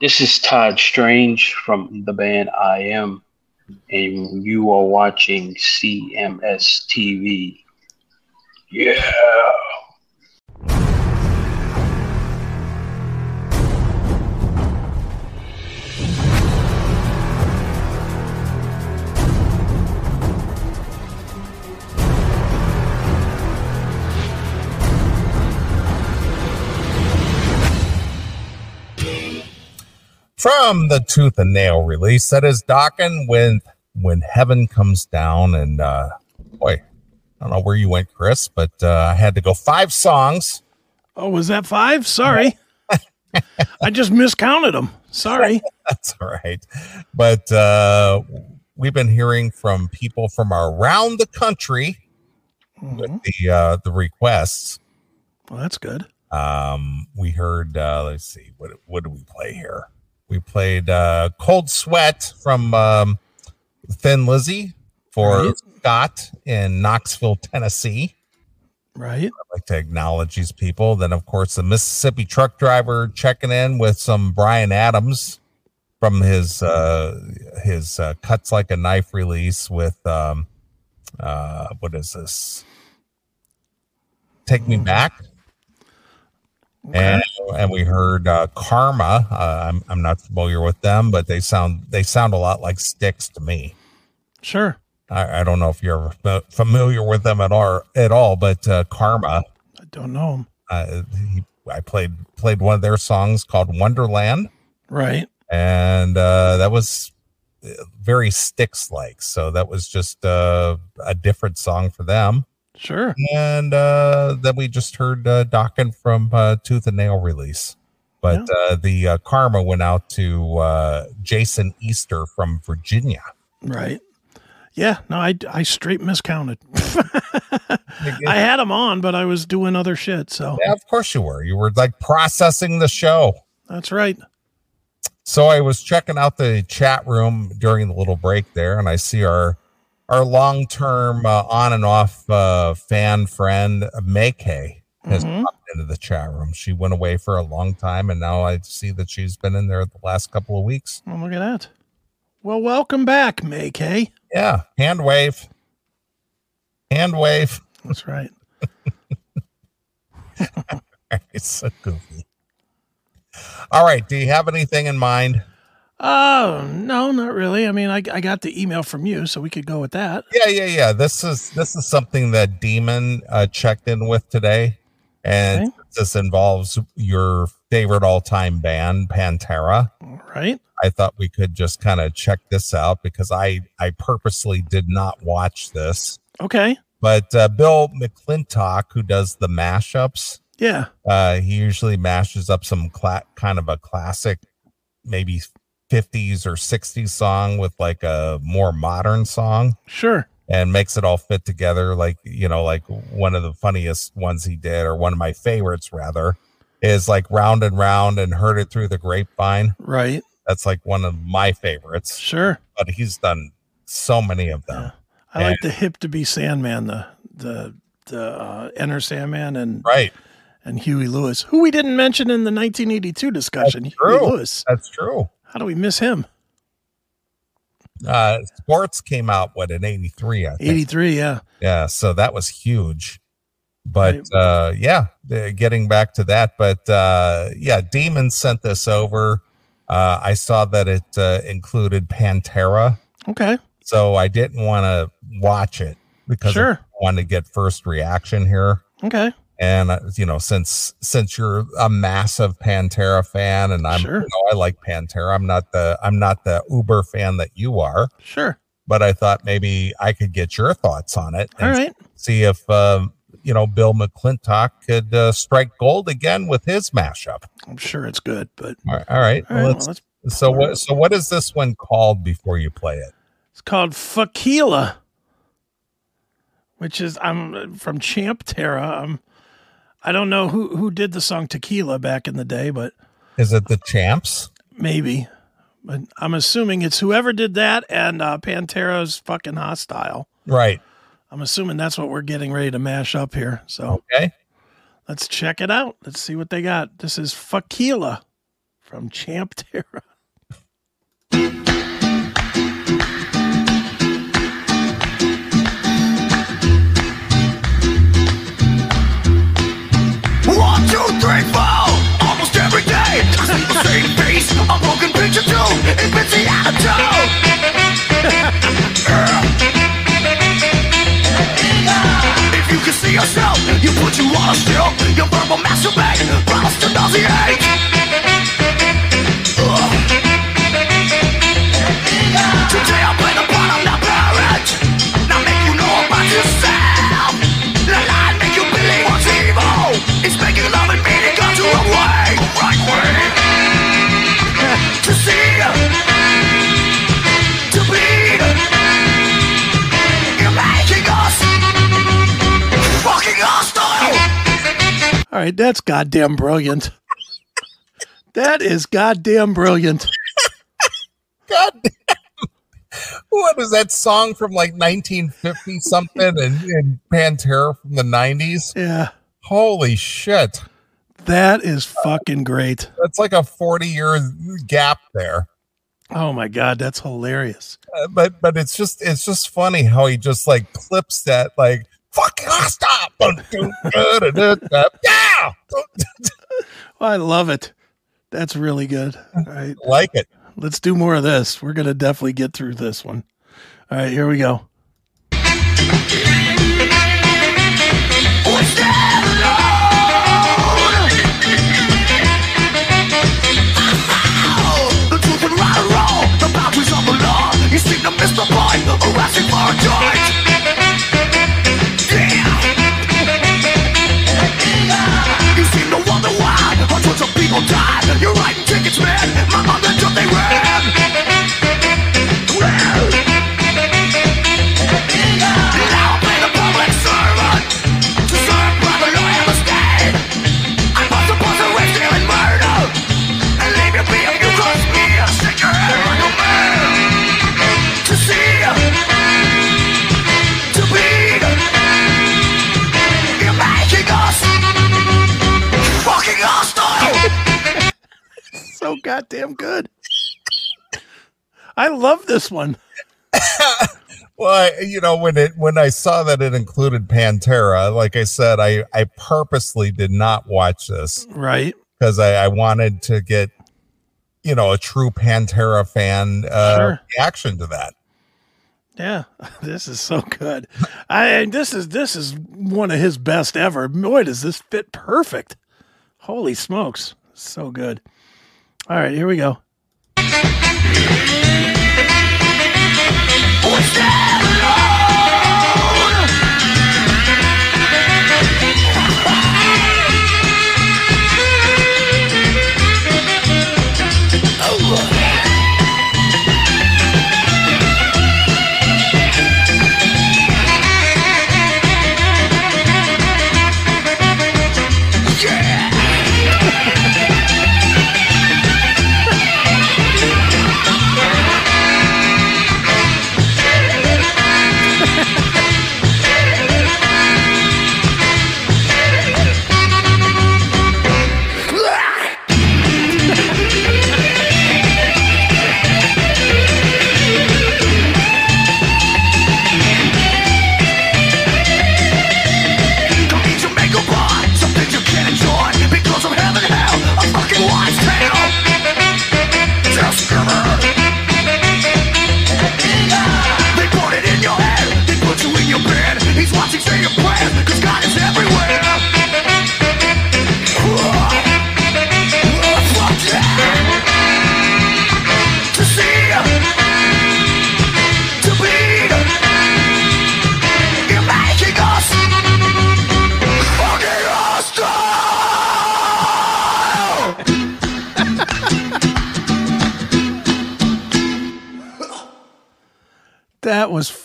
This is Todd Strange from the band I Am, and you are watching CMS TV. Yeah. From the Tooth and Nail release that is Dokken with When Heaven Comes Down. And uh, boy, I don't know where you went, Chris, but uh, I had to go five songs. Oh, was that five? Sorry. I just miscounted them. Sorry. That's all right. But uh, we've been hearing from people from around the country with the uh, the requests. Well, that's good. Um, we heard. Uh, let's see, what what do we play here? We played uh, "Cold Sweat" from um, Thin Lizzy for Right. Scott in Knoxville, Tennessee. Right. I'd like to acknowledge these people. Then, of course, the Mississippi truck driver checking in with some Bryan Adams from his uh, his uh, cuts like a knife release with um, uh, what is this? Take me back. And and we heard uh, Karma. Uh, I'm I'm not familiar with them, but they sound they sound a lot like Styx to me. Sure. I, I don't know if you're familiar with them at all at all, but uh, Karma. I don't know them. Uh, he, I played played one of their songs called Wonderland, Right. and uh, that was uh, very Styx like. So that was just uh, a different song for them. Sure. And uh, then we just heard uh, Dokken from uh, Tooth and Nail release. But uh, the uh, karma went out to uh, Jason Easter from Virginia. Right. Yeah. No, I, I straight miscounted. I had them on, but I was doing other shit. So Yeah, of course you were. You were like processing the show. that's right. So I was checking out the chat room during the little break there, and I see our our long term uh, on and off uh, fan friend Maykay has Mhm. popped into the chat room. She went away for a long time, and now I see that she's been in there the last couple of weeks. Oh, look at that. Well, welcome back, May K. Yeah, hand wave, hand wave. That's right. it's so goofy. All right, do you have anything in mind? Oh, no, not really. I mean, I, I got the email from you, so we could go with that. Yeah, yeah, yeah. This is this is something that Demon uh, checked in with today, and Okay. this involves your favorite all-time band, Pantera. All right. I thought we could just kind of check this out because I I purposely did not watch this, Okay. but uh, Bill McClintock, who does the mashups, Yeah. uh, he usually mashes up some cla- kind of a classic, maybe 50s or 60s song with like a more modern song Sure. and makes it all fit together like you know like one of the funniest ones he did or one of my favorites rather is like round and round and heard it through the grapevine Right. that's like one of my favorites Sure. but he's done so many of them I like the hip to be Sandman, the the the uh, Enter Sandman and right and Huey Lewis, who we didn't mention in the 1982 discussion. Huey true. Lewis. that's true How do we miss him? uh sports came out what in 83 i think 83. Yeah. yeah so that was huge but uh yeah getting back to that but uh yeah demon sent this over uh i saw that it uh, included pantera Okay. so i didn't want to watch it because Sure. i wanted to get first reaction here Okay. And uh, you know since since you're a massive pantera fan and i'm Sure. you know i like pantera i'm not the i'm not the uber fan that you are Sure. but i thought maybe i could get your thoughts on it All and right. see if um, you know Bill McClintock could uh, strike gold again with his mashup. I'm sure it's good, but All right, all right. all well, right, let's- well, let's, so what? So what is this one called before you play it? it's called Fakila, which is I'm from Champ Terra. I'm I don't know who who did the song Tequila back in the day, but Is it the Champs? maybe. But I'm assuming it's whoever did that and uh, Pantera's fucking hostile. Right. I'm assuming that's what we're getting ready to mash up here. So Okay. let's check it out. Let's see what they got. This is Fakila from Champ Terra. Four. Almost every day, I the same face. A broken picture too. It fits the attitude. if you can see yourself, you put you on a still. Your verbal masturbate, promise to nauseate. All right, that's goddamn brilliant. that is goddamn brilliant. goddamn. What was that song from like 1950 something and, and Pantera from the 90s? Yeah, Holy shit. that is fucking great. That's like a 40 year gap there. Oh my god, that's hilarious. Uh, but but it's just it's just funny how he just like clips that like fucking stop. yeah. I love it. That's really good. All right, like it. let's do more of this. We're gonna definitely get through this one. All right, here we go. We stand alone. The truth and seem to wonder why hundreds of people died. You're writing I love this one. Well, I, you know, when it when I saw that it included Pantera, like I said, I I purposely did not watch this Right. because I, I wanted to get, you know, a true Pantera fan uh, Sure. reaction to that. Yeah, this is so good. I this is this is one of his best ever. Boy, does this fit perfect. Holy smokes, so good. All right, here we go.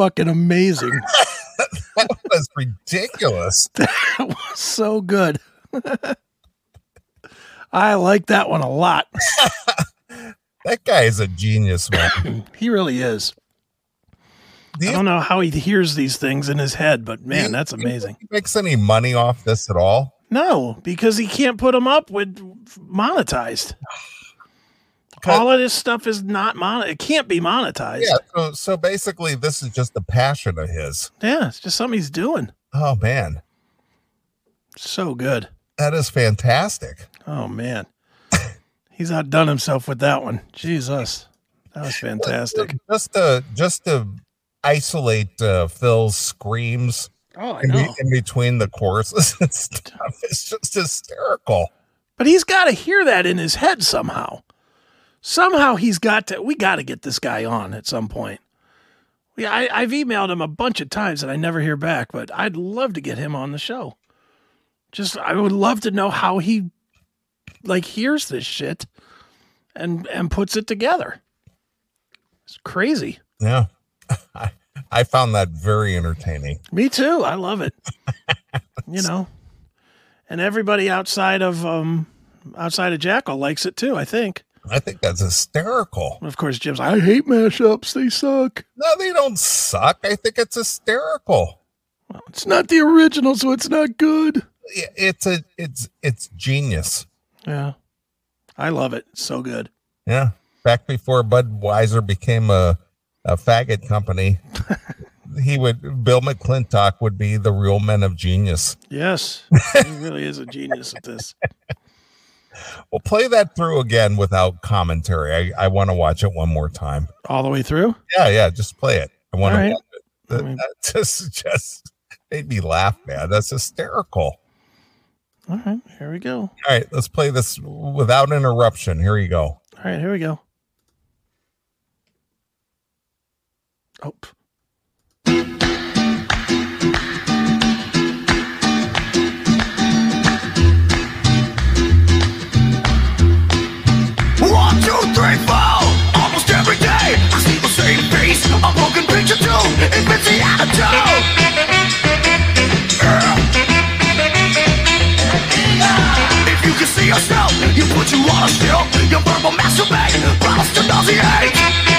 Fucking amazing. That was ridiculous. that was so good. I like that one a lot. That guy is a genius, man. He really is. Do I don't know how he hears these things in his head, but man, you- that's you amazing. he makes any money off this at all? No, because he can't put them up with monetized. all of this stuff is not mon. It can't be monetized. Yeah. So, so basically, this is just a passion of his. Yeah, it's just something he's doing. Oh man, So good. that is fantastic. Oh man, he's outdone himself with that one. Jesus, that was fantastic. Just to just to isolate uh, Phil's screams Oh, I in, know. in between the choruses and stuff. It's just hysterical. But he's got to hear that in his head somehow. Somehow he's got to. We got to get this guy on at some point. Yeah, I, I've emailed him a bunch of times and I never hear back. But I'd love to get him on the show. Just I would love to know how he like hears this shit and and puts it together. It's crazy. Yeah. I, I found that very entertaining. Me too. I love it. you know, and everybody outside of um outside of Jackal likes it too. I think. I think that's hysterical. Of course, Jim's. I hate mashups. They suck. No, they don't suck. I think it's hysterical. Well, it's not the original, so it's not good. It's a it's it's genius. Yeah, I love it. So good. Yeah. Back before Budweiser became a, a faggot company, he would Bill McClintock would be the real men of genius. Yes, he really is a genius at this. We'll play that through again without commentary. I, I want to watch it one more time. All the way through. Yeah, yeah, just play it. I want All to watch it. That, that just just made me laugh, man. That's hysterical. All right, here we go. All right, let's play this without interruption. Here you go. All right, here we go. Oh, yourself, you can see us you put you on a still. You verbal masturbate, promise to nauseate.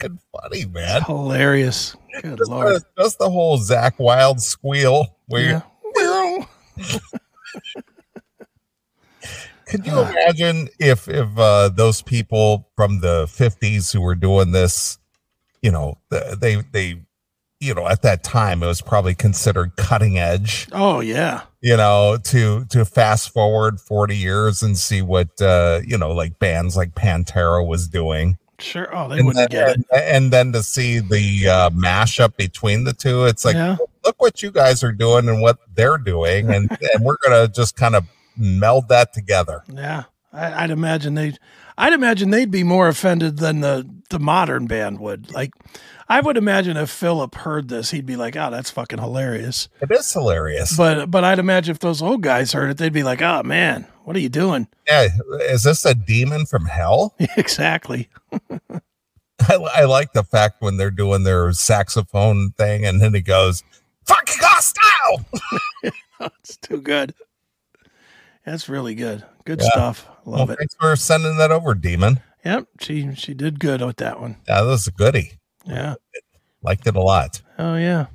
Fucking funny, man. Hilarious. Good Just, lord. the, just the whole Zakk Wylde squeal. Where Yeah. you could you imagine if if uh, those people from the fifties who were doing this, you know, th- they they, you know, at that time it was probably considered cutting edge. Oh yeah. you know to to fast forward 40 years and see what uh you know like bands like pantera was doing Sure. Oh, they and wouldn't then, get it. and, and then to see the uh mashup between the two it's like Yeah. look what you guys are doing and what they're doing and and we're gonna just kind of meld that together Yeah. I, I'd imagine they I'd imagine they'd be more offended than the the modern band would. Like I would imagine if Philip heard this, he'd be like, "Oh, that's fucking hilarious." it is hilarious But but I'd imagine if those old guys heard it, they'd be like, "Oh man, what are you doing?" yeah is this a demon from hell exactly. I, I like the fact when they're doing their saxophone thing and then he goes fucking hostile It's too good. That's really good. Good Yeah. stuff. well, Love it. thanks for sending that over demon Yep, she she did good with that one. yeah that was a goodie Yeah. liked it a lot Oh yeah.